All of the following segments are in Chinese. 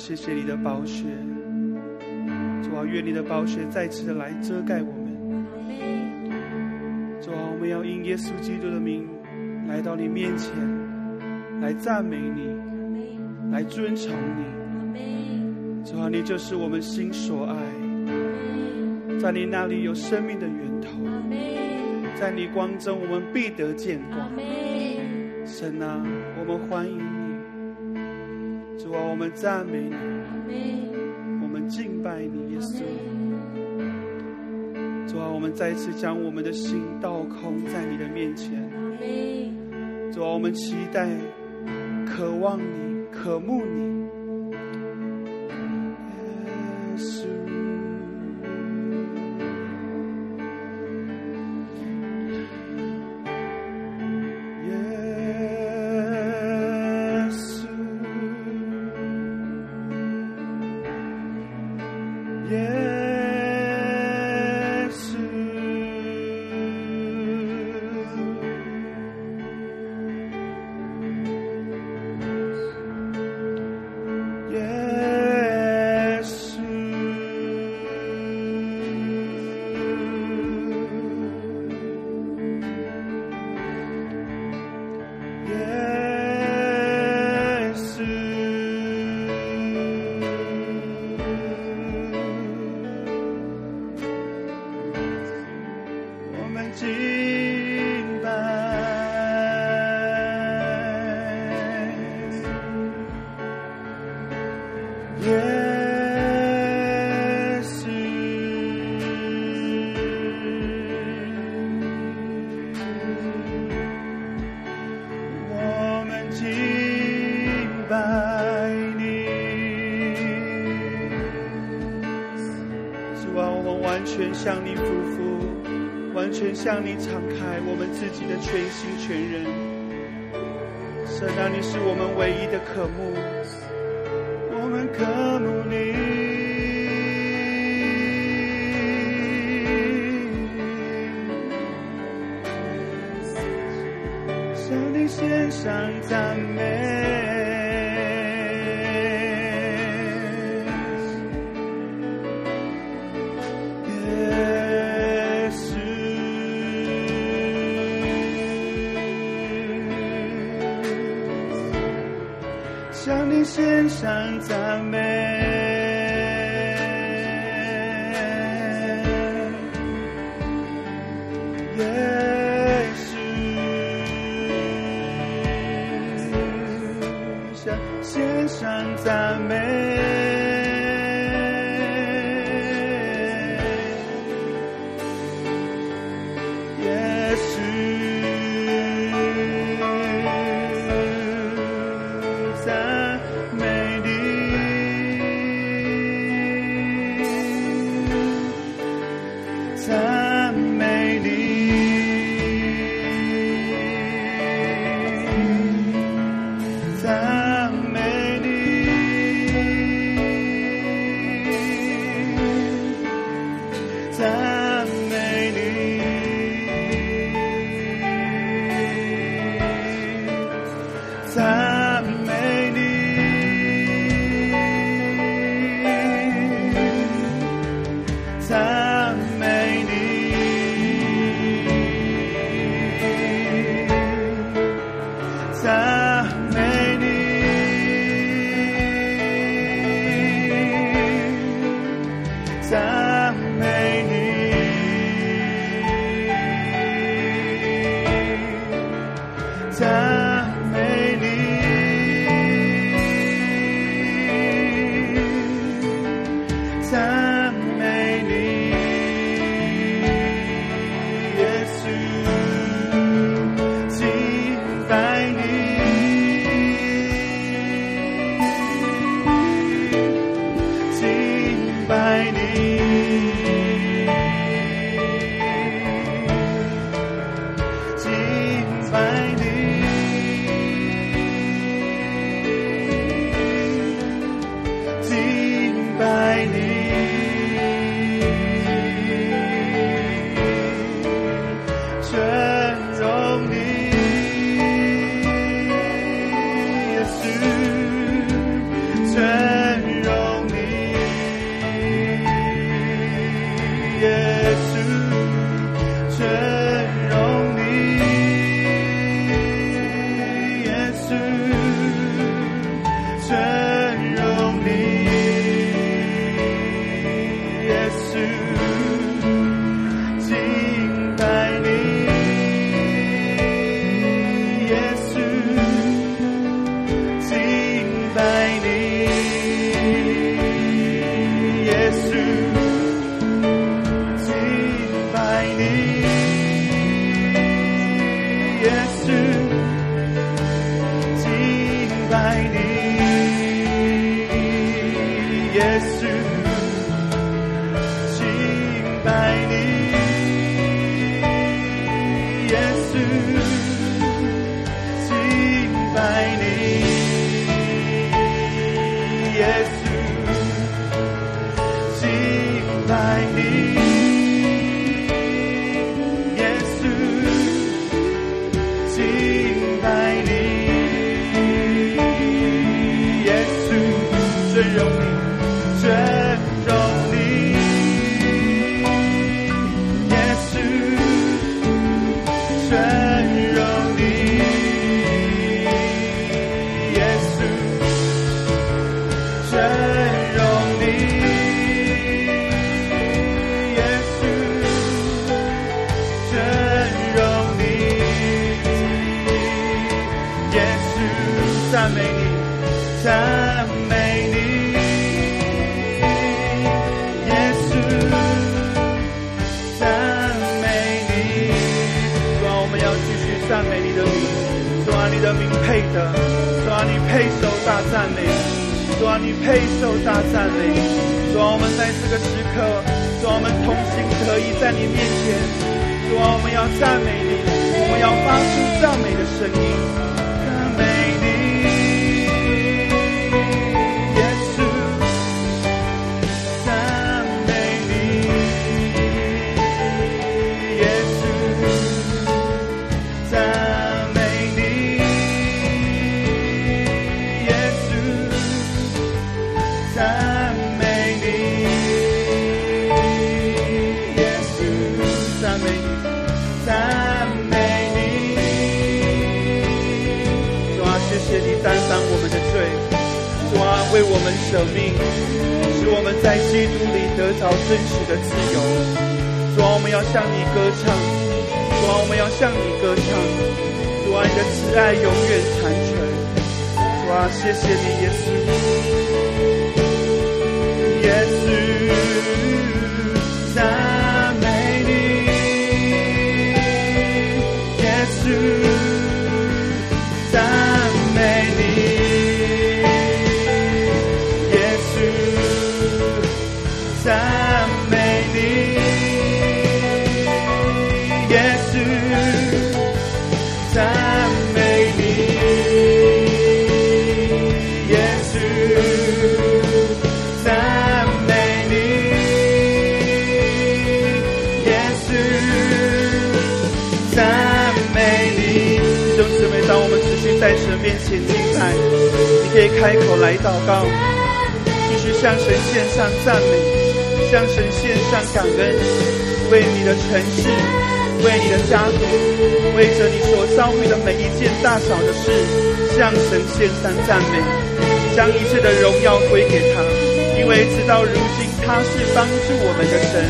谢谢你的宝血，主啊，愿你的宝血再次的来遮盖我们。主啊，我们要因耶稣基督的名来到你面前，来赞美你，来尊崇你。主啊，你就是我们心所爱，在你那里有生命的源头，在你光中我们必得见光。神啊，我们欢迎你。主啊，我们赞美你，我们敬拜你，耶稣。主啊，我们再次将我们的心倒空在你的面前。主啊，我们期待、渴望你、渴慕你。向你献上赞美，生命，使我们在基督里得着真实的自由。主啊，我们要向你歌唱；主啊，我们要向你歌唱。主啊，你的慈爱永远长存。主啊，谢谢你，耶稣，开口来祷告，继续向神献上赞美，向神献上感恩，为你的城市，为你的家族，为着你所遭遇的每一件大小的事，向神献上赞美，将一切的荣耀归给他，因为直到如今他是帮助我们的神，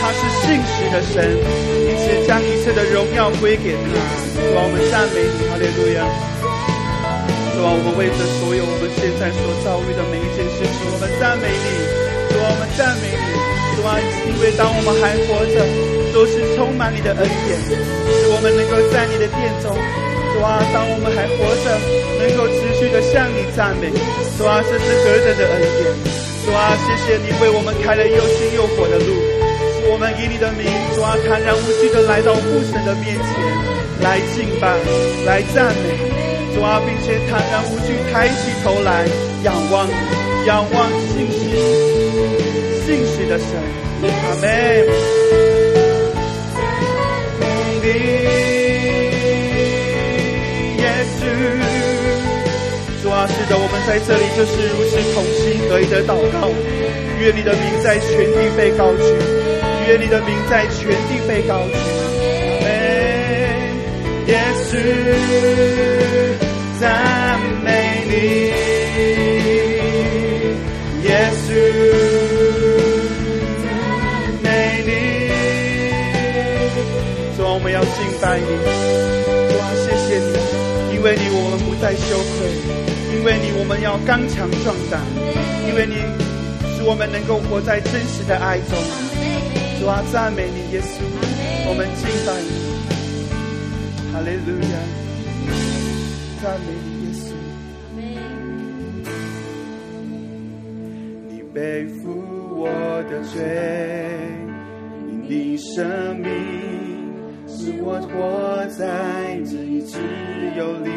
他是信实的神，因此将一切的荣耀归给他。主啊，我们赞美你，哈利路亚。主啊，我们为着所有我们现在所遭遇的每一件事情，我们赞美你。主啊，我们赞美你。主啊，因为当我们还活着，都是充满你的恩典，使我们能够在你的殿中。主啊，当我们还活着，能够持续的向你赞美。主啊，这是何等的恩典！主啊，谢谢你为我们开了又新又火的路，使我们以你的名，主啊，坦然无惧的来到父神的面前，来敬拜，来赞美。主啊，并且坦然无惧，抬起头来仰望，仰望信实、信实的神。阿门。耶稣，主啊，是的，我们在这里就是如此同心合一的祷告，愿你的名在全地被高举，愿你的名在全地被高举。阿门。耶稣。赞美你，耶稣，赞美你。主啊，我们要敬拜你。主啊，谢谢你，因为你我们不再羞愧，因为你我们要刚强壮胆，因为你使我们能够活在真实的爱中。主啊，赞美你，耶稣，我们敬拜你。哈利路亚。赞美你，耶稣。你背负我的罪，因你生命使我活在这一自由里。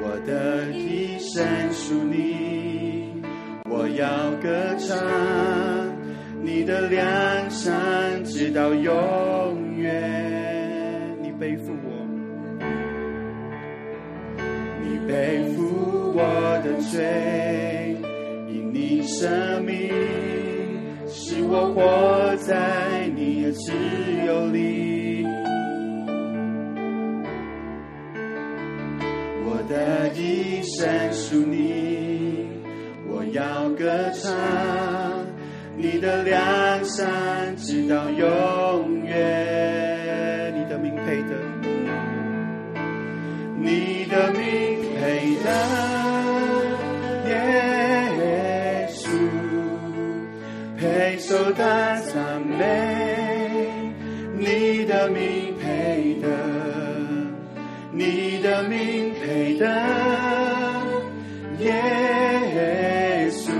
我的一生属你，我要歌唱你的良善，直到永远。我的罪，因你生命使我活在你的自由里。我的一生属你，我要歌唱你的良善，直到永远。你的名配得，耶稣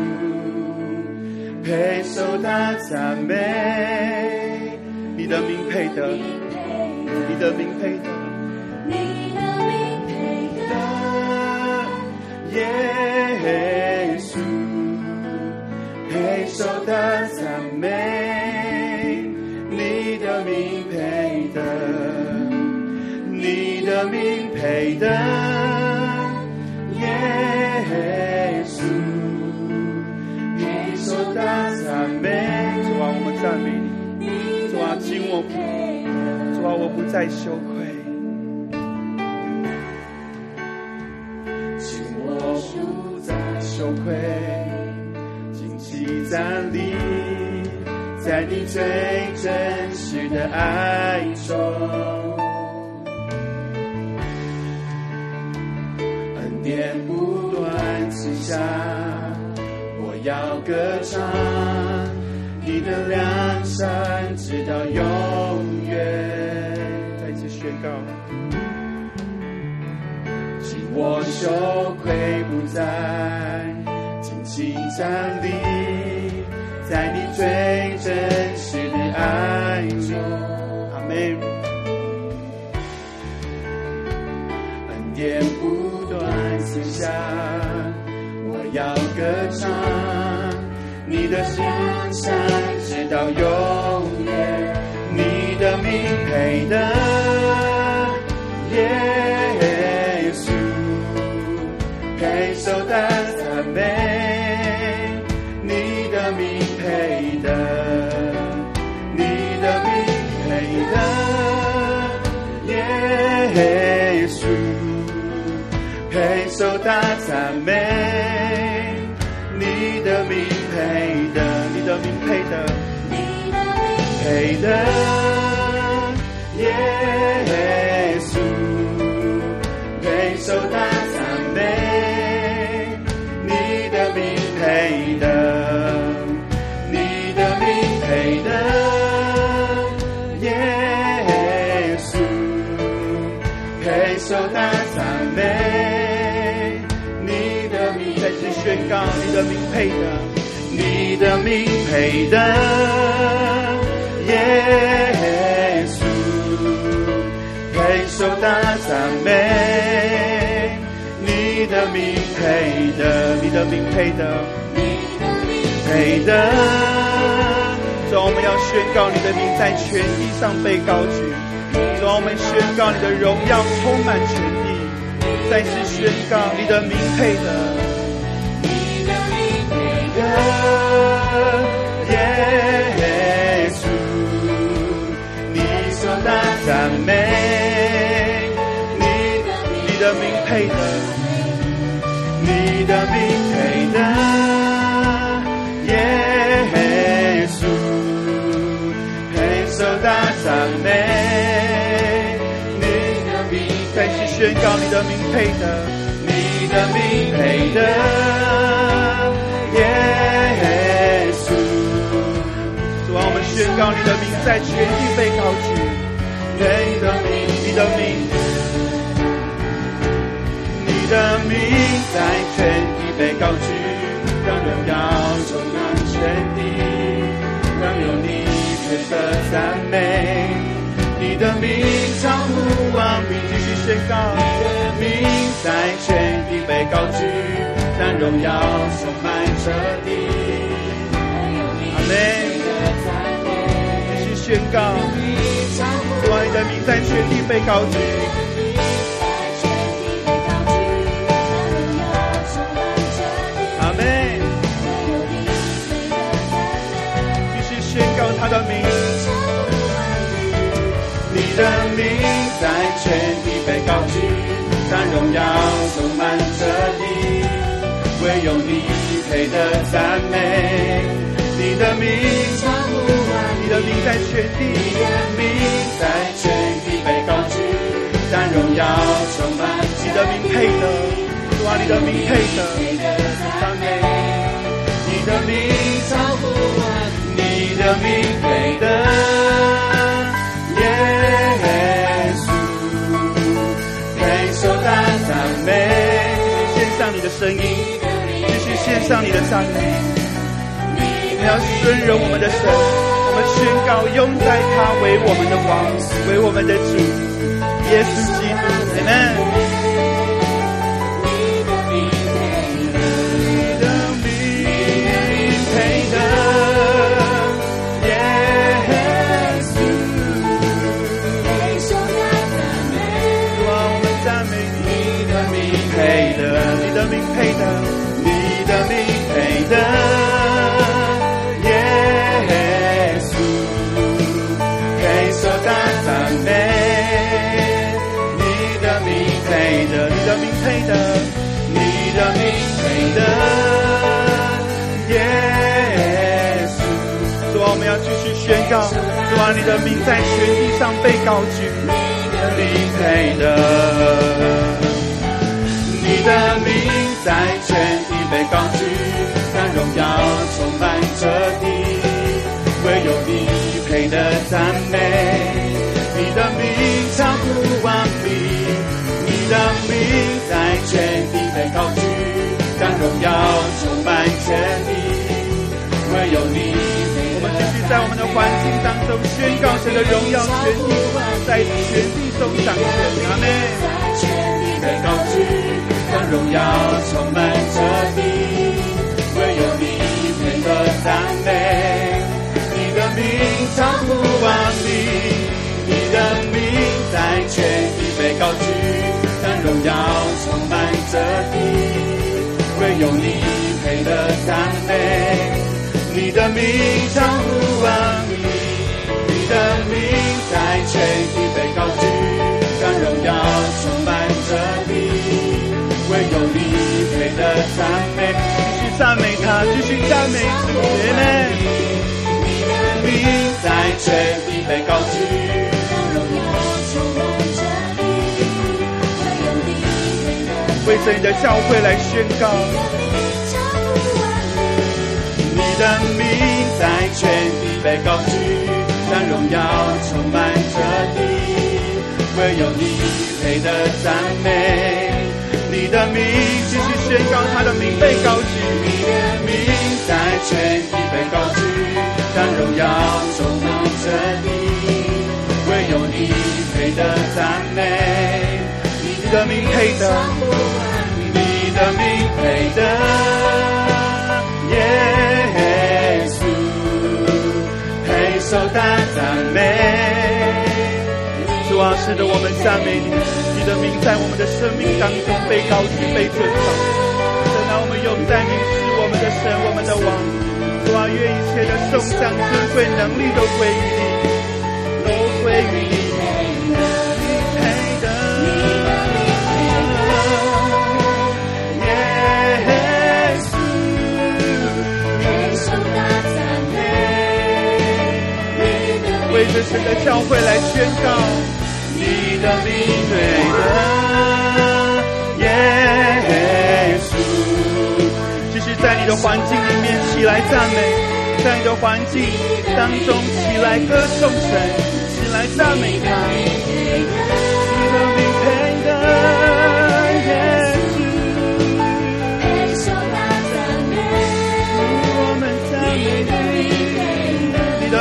配受大赞美，你的名配得。你的名配得，你的名配得，耶稣配受的赞美，你的名配得，耶稣你所的赞美。主啊，我们赞美你，主啊，今我主啊，我不再羞愧。羞愧，惊奇站立在你最真实的爱中，歌唱你的良善，直到永远。再次宣告，今我羞愧不再。尽情站立在你最真实的爱直到永远。你的名配得，的配得，你的名配得，耶稣配受大赞美，你的名配的，你的名配得。受大赞美，你的名再次宣告，你的名配的，的名配得，耶稣配受大赞美，你的名配得，你的名配得，你的名配得，主，我们要宣告你的名在全地上被高举。主，我们宣告你的荣耀充满全地，再次宣告你的名配得，配得，你的名配得，耶稣，配受大赞美。再次宣告你的名配得，你的名配得，耶稣。主啊，我们宣告你的名在全地被高举，你的名，你的名，的名在全地被高举，让荣耀充满全地，让有你配得赞美，你的名超乎万名。宣告你的名在全地被高举，让荣耀充满这地。阿门。继续宣告，你的名在全地被高举。的名，你的名在全地。被高举，但荣耀充满这地，唯有你配得赞美。你的名超乎万民，你的名在全地，你的名在全地被高举，但荣耀充满。你的名配得，主啊，你的名配得赞美。你的名超乎万民，你的名配得。你的声音，继续献上你的赞美。我们要尊荣我们的神，我们宣告，拥戴他为我们的王，为我们的主，耶稣基督，阿门。告，主啊，你的名在全地上被高举，你的名配得，你的名在全地被高举，让荣耀充满这地，唯有你配得赞美，你的名超乎万名，你的名在全地被高举，让荣耀充满这地，唯有你。在我们的环境当中宣告神的荣耀权力，在全地中掌权。阿门。在全地被高举，让荣耀充满这地，唯有你配得赞美。你的名超乎万名，你的名在全地被高举，让荣耀充满这地，唯有你配得赞美。你的名超乎万名，你的名在全地被高举，让荣耀充满这地，唯有你配得赞美。继续赞美他，继续赞美主，姐妹。你的名在全地被高举，让荣耀充满这地，唯有你配得。为着你的教会来宣告。你的名在全地被高举，让荣耀充满这地，唯有你配得赞美。你的名继续宣告，他的名被高举。你的名在全地被高举，让荣耀充满这地，唯有你配得赞美。你的名配得，主啊，是的，我们赞美你，你的名在我们的生命当中被高举、被尊崇。神啊，我们永在你是我们的神，我们的王。主啊，愿一切的颂赞、尊贵、能力都归于你，都归于你。为着神的教会来宣告，你的名配得耶稣。继续在你的环境里面起来赞美，在你的环境当中起来歌颂神，起来赞美他。你的名配得耶稣，配受大赞美。我们赞美你，你的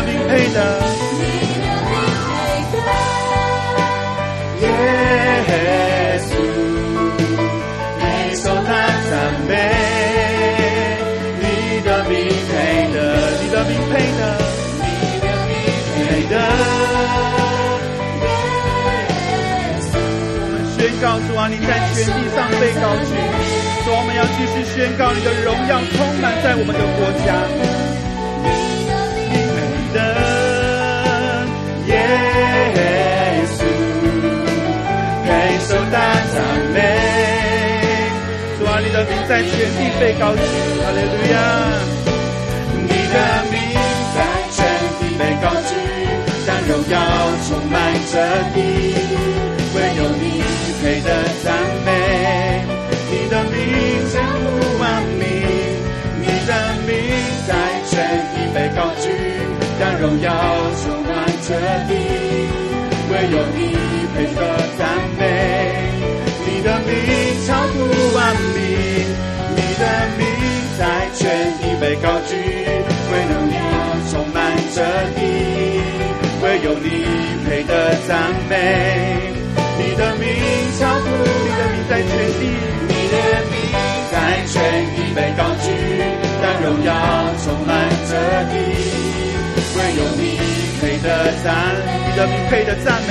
宣告诉啊，你在全地上被高举，说我们要继续宣告你的荣耀充满在我们的国家。赞美。主啊，你的名在全地被高举，哈利路亚。你的名在全地被高举，让荣耀充满这地。唯有你配得赞美，你的名超乎万名，你的名在全地被高举，让荣耀充满这地。唯有你配得赞美，的名超乎万名，你的名在全地被高举，唯有你充满这地。赞美，你的名超乎，你的名在全地，你的名在全地被高举，让荣耀充满这地，唯有你配得赞，你的名配得赞美，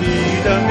你的名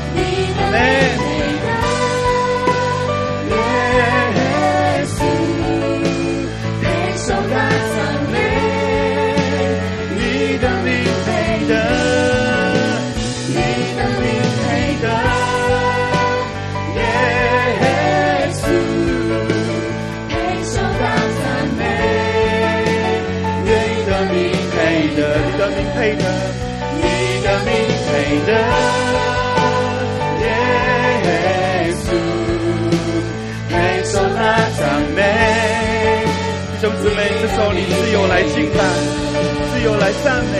兄姊妹，这时候你自由来敬拜，自由来赞美，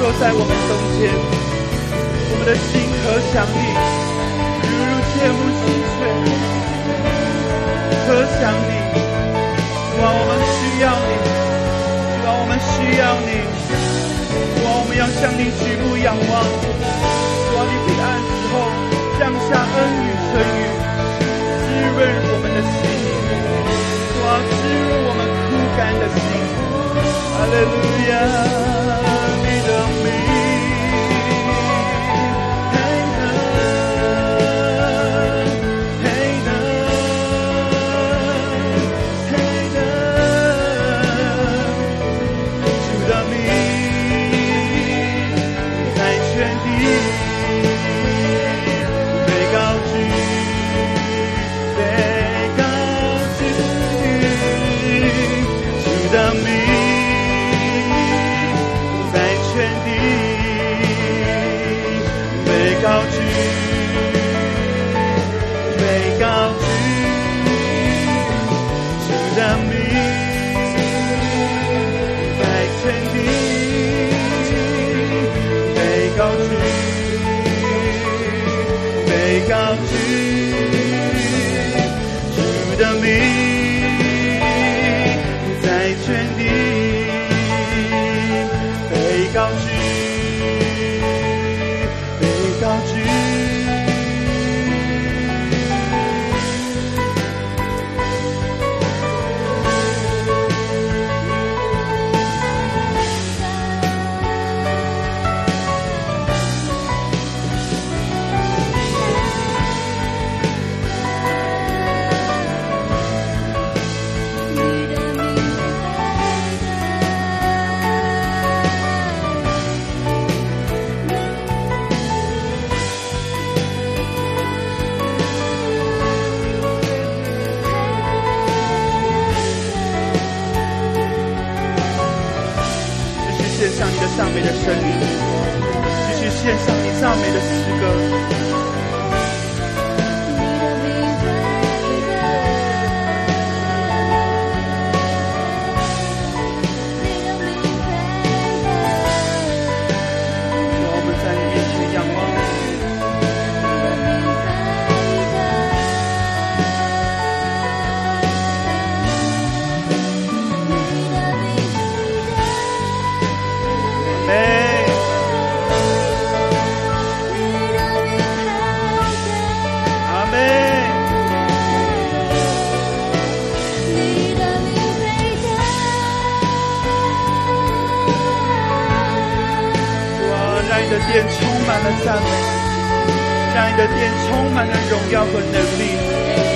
坐在我们中间，我们的心渴想你，如如切慕溪水，渴想你。主啊，我们需要你，主啊，我们需要你，主啊，我们要向你举目仰望。主啊，你平安之后降下恩雨春雨，滋润我们的心。主啊，滋润我们枯干的心。哈利路亚，殿充满了赞美，让你的店充满了荣耀和能力。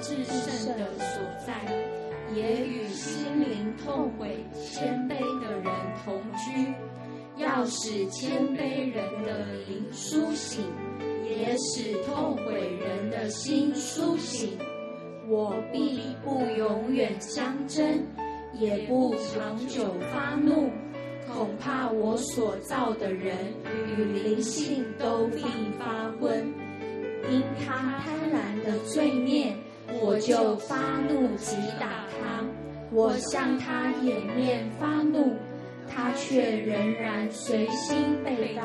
至圣的所在，也与心灵痛悔、谦卑的人同居，要使谦卑人的灵苏醒，也使痛悔人的心苏醒。我必不永远相争，也不长久发怒，恐怕我所造的人与灵性都必发昏。因他贪婪的罪孽，我就发怒击打他；我向他掩面发怒，他却仍然随心背道。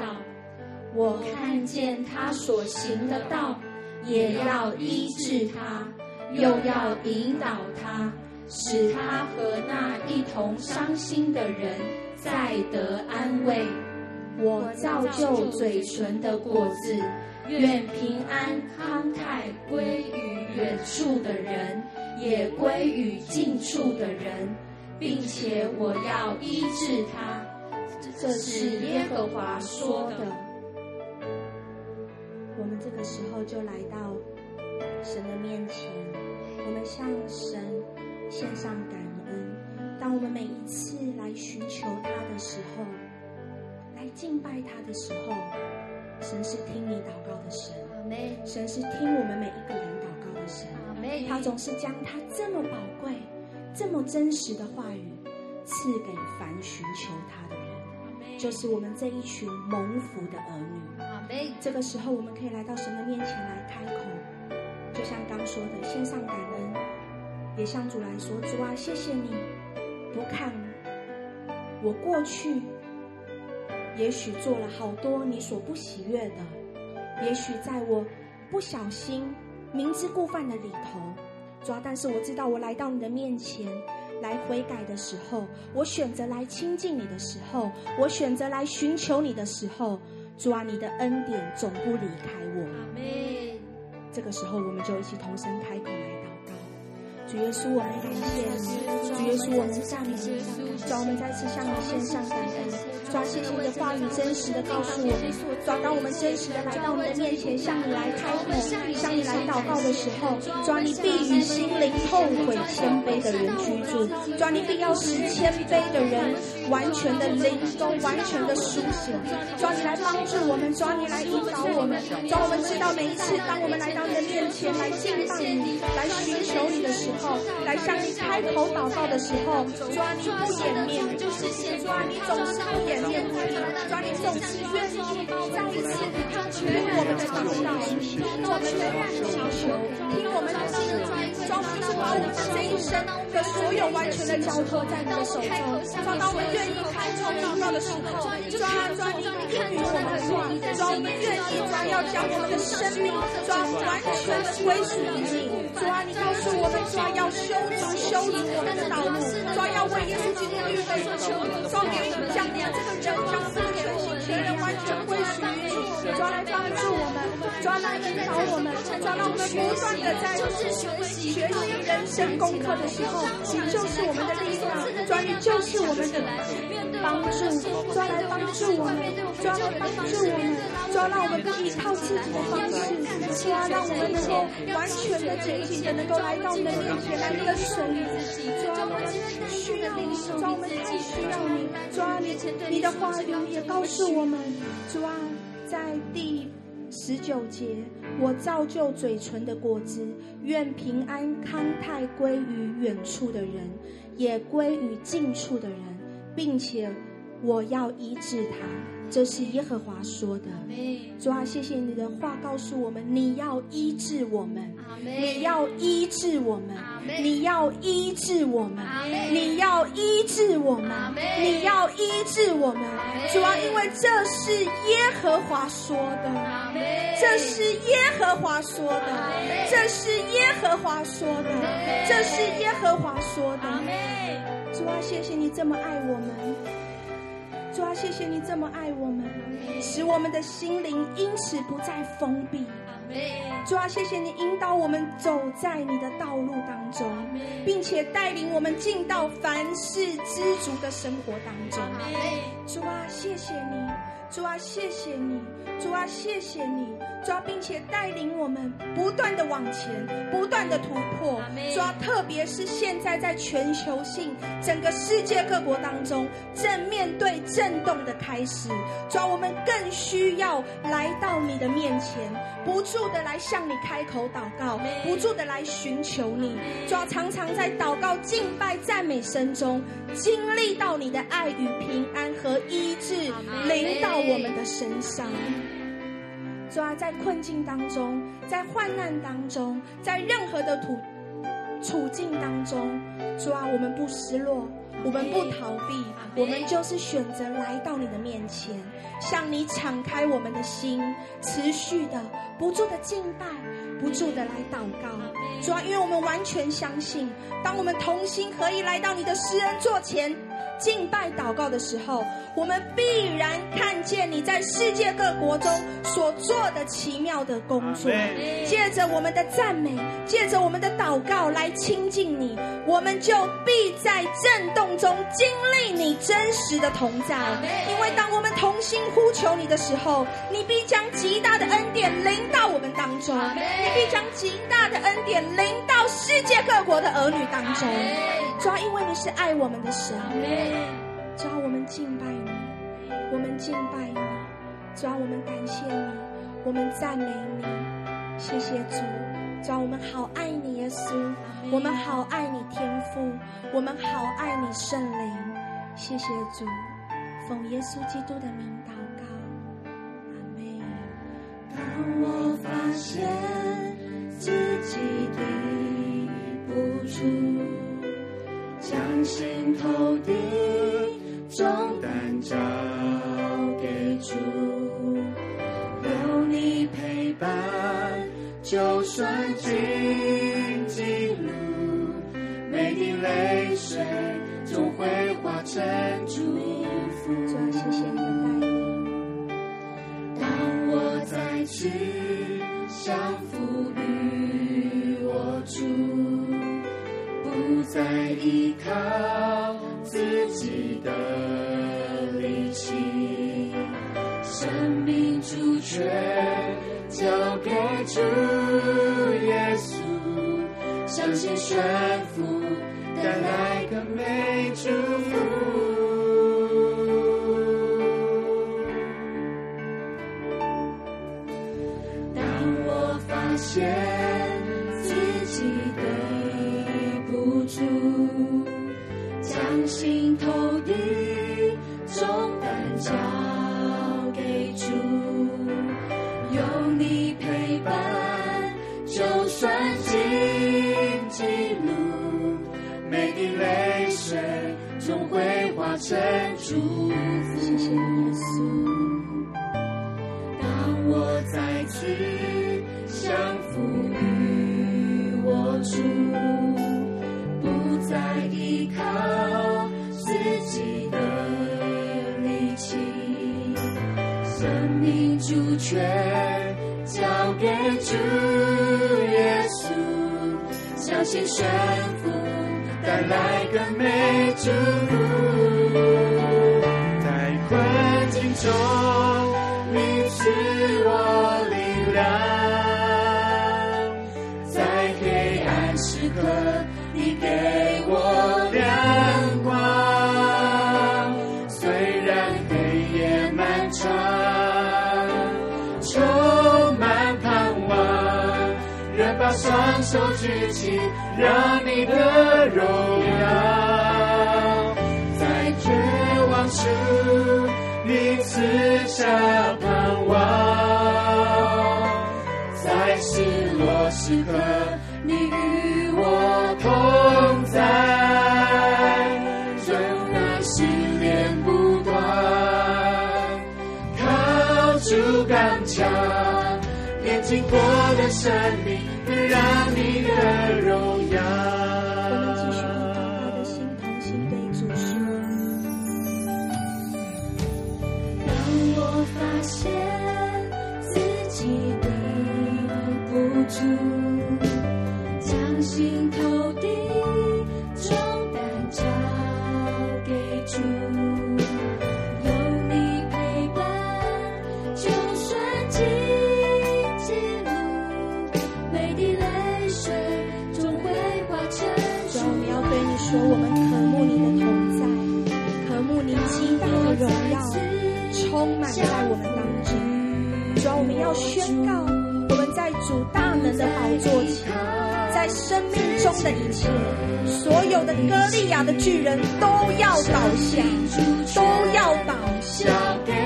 我看见他所行的道，也要医治他，又要引导他，使他和那一同伤心的人再得安慰。我造就嘴唇的果子。愿平安康泰归于远处的人，也归于近处的人，并且我要医治他。这是耶和华说的。我们这个时候就来到神的面前，我们向神献上感恩。当我们每一次来寻求他的时候，来敬拜他的时候。神是听你祷告的神，神是听我们每一个人祷告的神。他总是将他这么宝贵、这么真实的话语赐给凡寻求他的人，就是我们这一群蒙福的儿女。这个时候，我们可以来到神的面前来开口，就像刚说的，献上感恩，也向主来说：主啊，谢谢你，不看我过去。也许做了好多你所不喜悦的，也许在我不小心明知故犯的里头，主啊，但是我知道，我来到你的面前来悔改的时候，我选择来亲近你的时候，我选择来寻求你的时候，主啊，你的恩典总不离开我。阿。这个时候，我们就一起同声开口来祷告。主耶稣，我们感谢你。主耶稣，我们赞美你。主，我们再次向你献上感恩。主，谢谢你的话语真实的告诉我们，抓，当我们真实的来到你的面前，向你来开口，向你来祷告的时候，抓，你必与心灵后悔、谦卑的人居住，抓，你必要使谦卑的人完全的灵都完全的苏醒，主，你来帮助我们，主，你来引导我们，主，我们知道每一次当我们来到你的面前来敬拜你、来寻求你的时候，来向你开口祷告的时候，主，你不掩面，主，你总是不掩。主，你总是愿意再一次听我们的祷告，听我们的祈求，听我们的心，主，我们把我们这一生的所有完全的交托在你的手中。主，当我们愿意开口祷告的时候，抓抓，你应允我们的话，主，我们愿意，抓要将我们的生命，抓，完全的归属于你。抓，你告诉我们，抓要修直修理我们的道路，抓要为耶稣基督预备道路，主，给我们将这个。将这个全心全人完全归属于你，抓来帮助我们，抓来引导我们，抓让我们不断的在学习学习人生功课的时候，就是我们的力量，抓你就是我们的帮助，抓来帮助我们，抓来帮助我们，抓让我们依靠自己的方式，抓让我们能够完全的、紧紧的能够来到你的面前来跟随你，抓我们需要你，抓我们太需要你，抓你你的。话语也告诉我我们，主啊，在第十九节，我造就嘴唇的果子，愿平安康泰归于远处的人，也归于近处的人，并且我要医治他。这是耶和华说的。主啊，谢谢你的话告诉我们，你要医治我们，你要医治我们，你要医治我们，你要医治我们，你要医治我们。主啊，因为这是耶和华说的，这是耶和华说的，这是耶和华说的，这是耶和华说的。主啊，谢谢你这么爱我们。主啊，谢谢你这么爱我们，使我们的心灵因此不再封闭。主啊，谢谢你引导我们走在你的道路当中，并且带领我们进到凡事知足的生活当中。主啊，谢谢你。主啊，谢谢你。主啊，谢谢你。主啊，并且带领我们不断的往前，不断的突破。主啊，特别是现在在全球性整个世界各国当中正面对震动的开始。主啊，我们更需要来到你的面前，不住的来向你开口祷告，不住的来寻求你。主啊，常常在祷告、敬拜、赞美声中，经历到你的爱与平安和医治临到我们的身上。主啊，在困境当中，在患难当中，在任何的土处境当中，主啊，我们不失落，我们不逃避，我们就是选择来到你的面前，向你敞开我们的心，持续的、不住的敬拜，不住的来祷告。主啊，因为我们完全相信，当我们同心合意来到你的施恩座前。敬拜祷告的时候，我们必然看见你在世界各国中所做的奇妙的工作。借着我们的赞美，借着我们的祷告来亲近你，我们就必在震动中经历你真实的同在。因为当我们同心呼求你的时候，你必将极大的恩典临到我们当中，你必将极大的恩典临到世界各国的儿女当中。主要因为你是爱我们的神。主要，我们敬拜你，我们敬拜你。主要，我们感谢你，我们赞美你。谢谢主，主要，我们好爱你，耶稣，我们好爱你，天父，我们好爱你，圣灵。谢谢主，奉耶稣基督的名祷告，阿妹。当我发现自己抵不住。将心头的重担交给主，有你陪伴，就算荆棘路，每滴泪水总会化成祝福。主啊，谢谢你的带领。当我再次降服于我主。不再依靠全交给主耶稣，相信顺服带来更美祝福。会化成祝福。当我再次降服于我主，不再依靠。自己的力气，生命主权交给主耶稣，相信神父带来更美祝福，在困境中你是我力量，在黑暗时刻你给我亮光。虽然黑夜漫长，充满盼望，仍把双手举起，让你的荣耀在绝望时，你赐下的一切，所有的歌利亚的巨人都要倒下，都要倒下。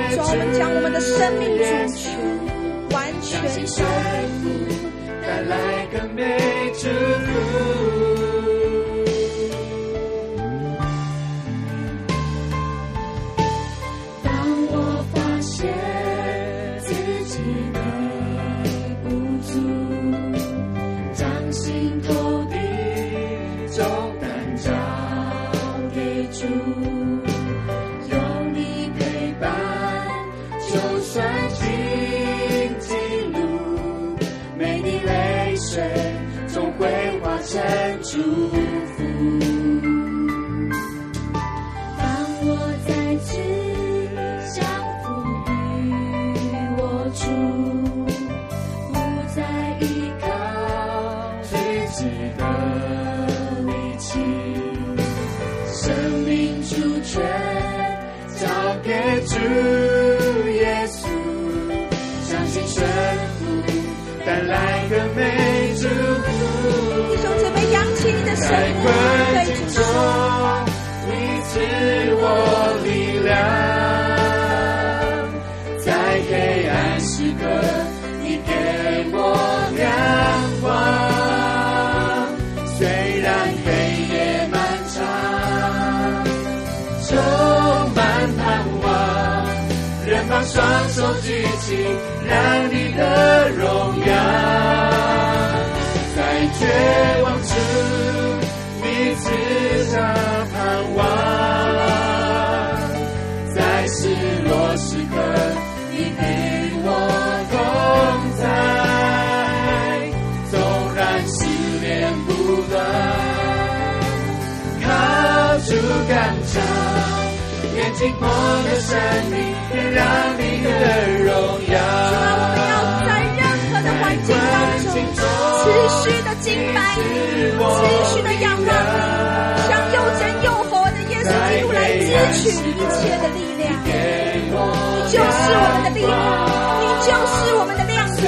主，我们将我们的生命主权完全交给你，带来更美祝福。歌，你给我亮光。虽然黑夜漫长，充满盼望，仍把双手举起，让你的荣耀。强，炼净我的生命，更让你的荣耀。持续的敬拜你，持续的仰望你，像又真又活的耶稣基督来支取一切的力量。你就是我们的力量，你就是我们的亮光，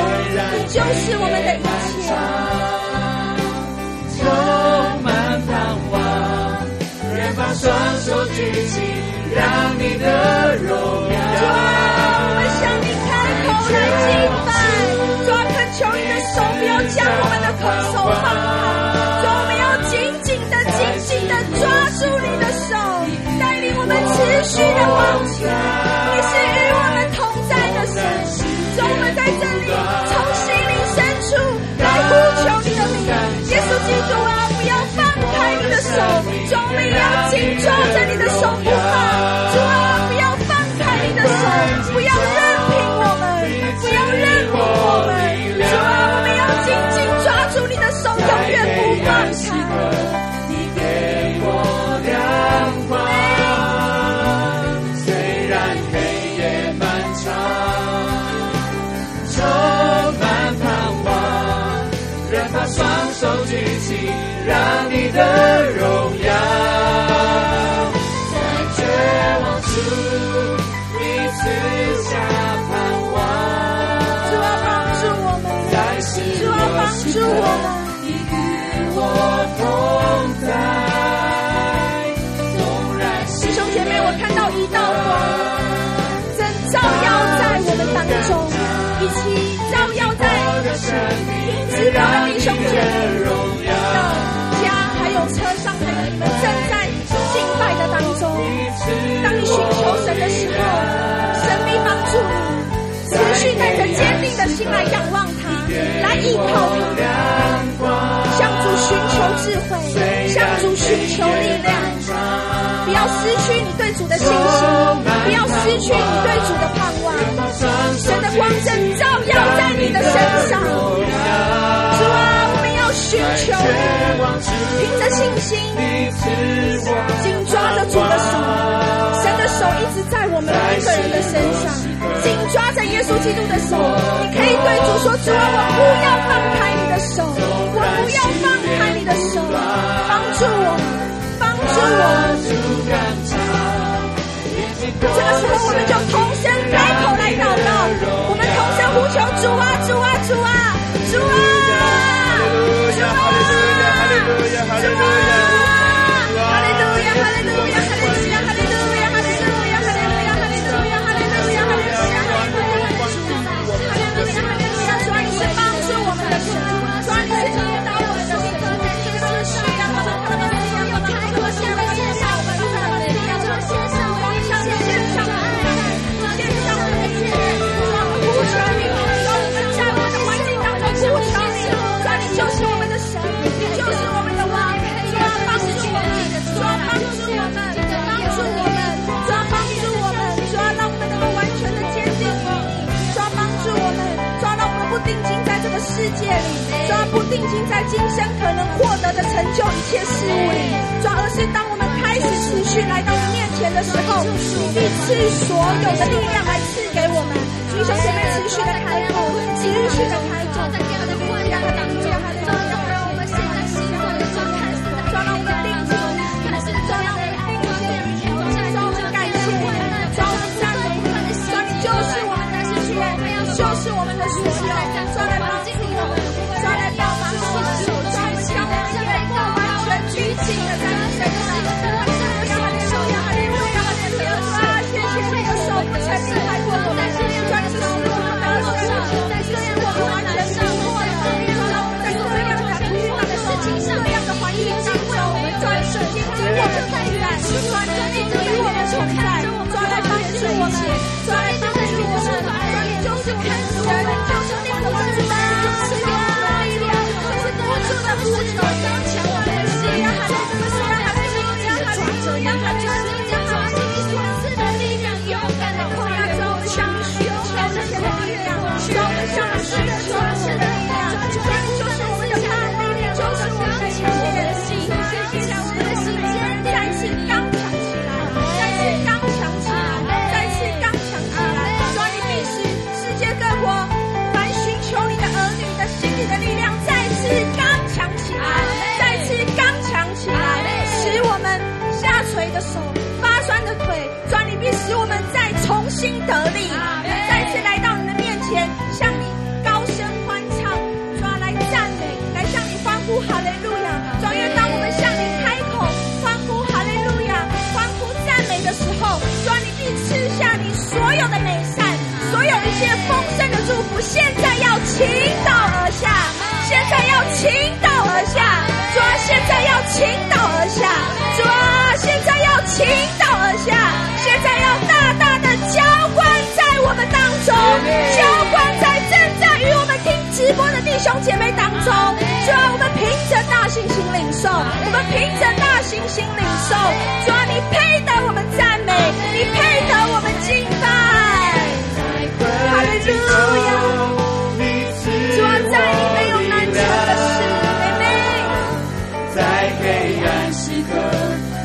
你就是我们的一切。充满盼望，愿把双手举起，让你的荣耀。主啊，我们向你开口来敬拜，主啊，恳求你的手不要将我们的。口手放开，我们要紧紧的、紧紧的抓住你的手，带领我们持续的往前。你是与我们同在的神，让我们在这里从心灵深处来呼求你的名。耶稣基督啊，不要放开你的手，我们要紧抓着你的手不你给我亮光，虽然黑夜漫长，充满盼望，仍把双手举起，让你的荣耀在绝望处，你赐下盼望，主啊，帮助我们，主啊，帮助我们。靠光，向主寻求智慧，向主寻求力量，不要失去你对主的信心，不要失去你对主的盼望。神的光正照耀在你的身上，是啊，我们要寻求，凭着信心，紧抓着主的手，神的手一直在。一个人的身上紧抓着耶稣基督的手你可以对主说主啊我不要放开你的手我不要放开你的手帮助我帮助我。这个时候我们就同声开口来祷告我们同声呼求主啊主啊主啊主啊主啊。主啊定睛在今生可能获得的成就一切事物里，抓，而是当我们开始持续来到你面前的时候，你必赐所有的力量来赐给我们。弟兄姐妹，持续的开口，持续的开口，在这样的力量当中，现在要倾倒而下，现在要倾倒而下，主啊，现在要倾倒而下，主啊，现在要倾倒而下，现在要大大的浇灌在我们当中，浇灌在正在与我们听直播的弟兄姐妹当中，主啊，我们凭着大信心领受，我们凭着大信心领受，主啊，你配得我们赞美，你配得我们敬拜。哈利路亚！主啊，在你没有难成的事，妹妹。在黑暗时刻，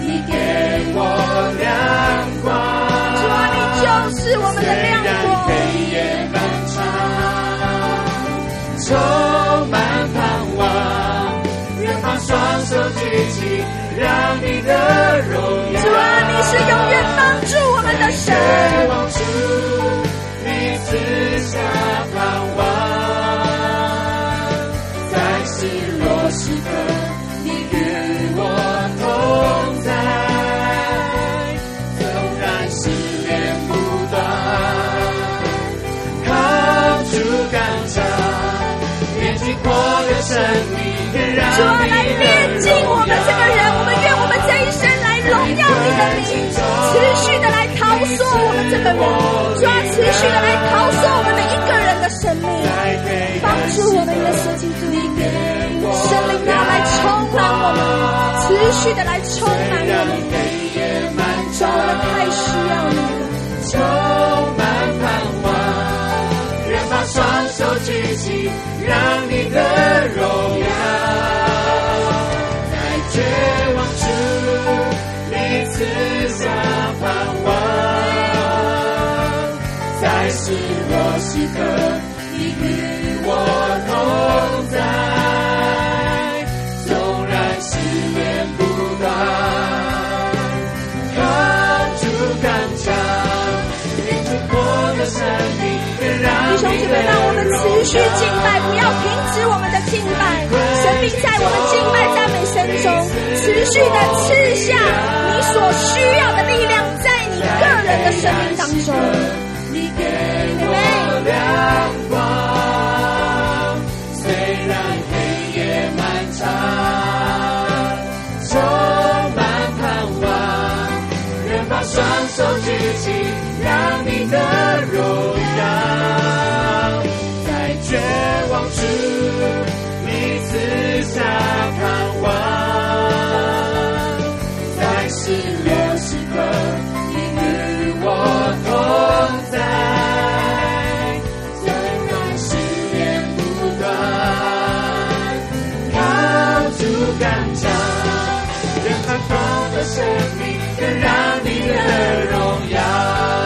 你给我亮光。主啊，你就是我们的亮光。黑夜漫长，充满盼望，愿把双手举起，让你的荣耀。主啊，你是永远帮助我们的神。生命，帮助我们耶稣基督，圣灵啊，来充满我们，持续的来充满我们，主，我们太需要你了，充满盼望，愿把双手举起，让你的荣耀。在，纵然试炼不断，靠主刚强，练出我的生命。弟兄姐妹，让我们持续敬拜，不要停止我们的敬拜。神明在我们敬拜赞美声中，持续的赐下你所需要的力量，在你个人的生命当中。亮光，之际让你的荣耀在绝望。中你四下盼望。在失落时刻你与我同在纵然思念不断靠住感召任海风的声音你的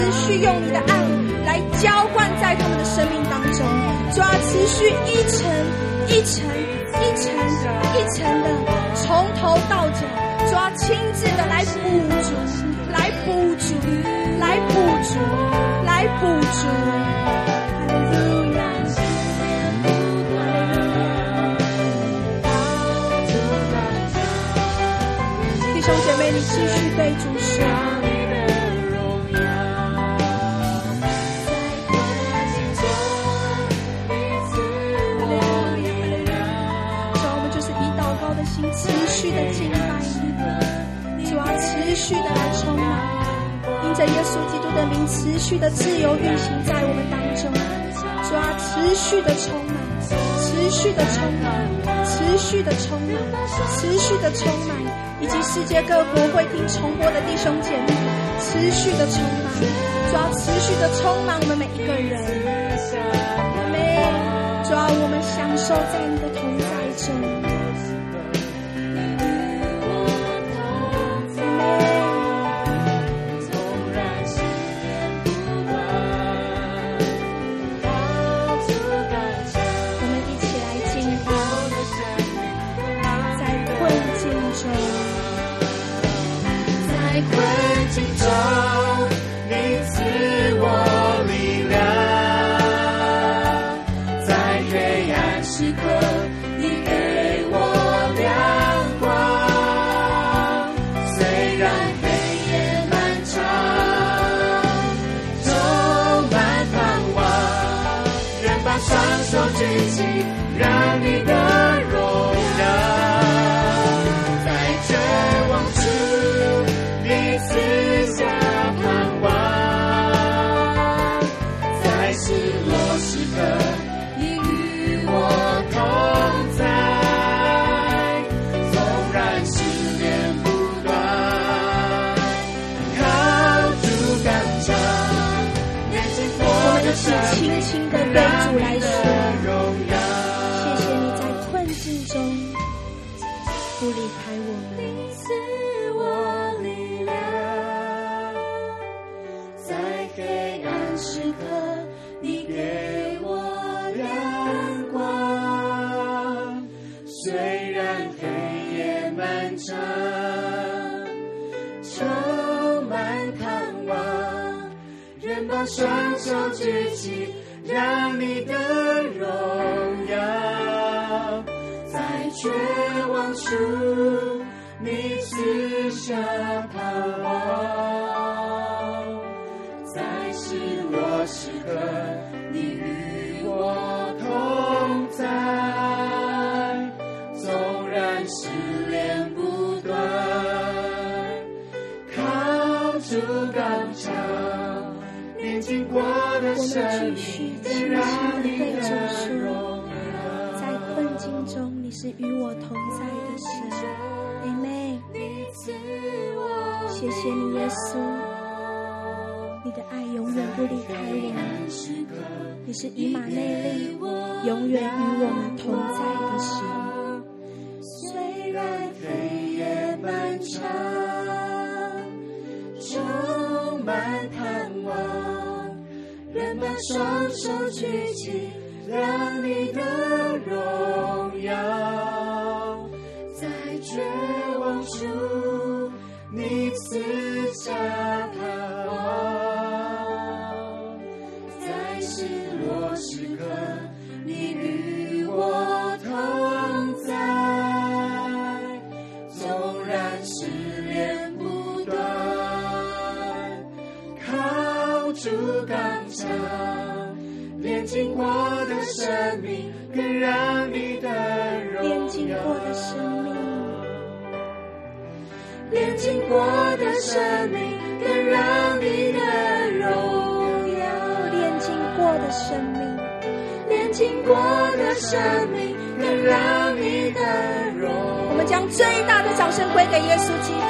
持续用你的爱来浇灌在他们的生命当中，主要，持续一层一层一层一层的从头到脚，主要，亲自的来补足，来补足，来补足，来补足。弟兄姐妹，你继续被主说。着耶稣基督的名，持续的自由运行在我们当中。主啊，持续的充满，持续的充满，持续的充满，持续的充满。以及世界各国会听重播的弟兄姐妹，持续的充满，主啊持续的充满就在困境中让你的荣耀在绝望处，你赐下盼望，在失落时刻，你与我同在，纵然失恋不断，靠住刚强，年经过的生命。与我同在的神，阿们。谢谢你，耶稣，你的爱永远不离开我们。你是以马内利，永远与我们同在的神。虽然黑夜漫长，充满盼望，仍把双手举起。让你的掌声归给耶稣基督。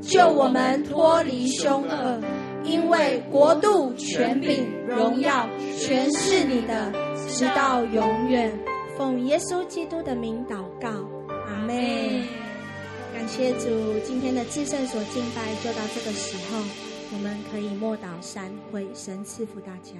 救我们脱离凶恶。因为国度、权柄、荣耀，全是你的，直到永远。奉耶稣基督的名祷告，阿门。感谢主，今天的至圣所敬拜就到这个时候，我们可以默祷三会，神赐福大家。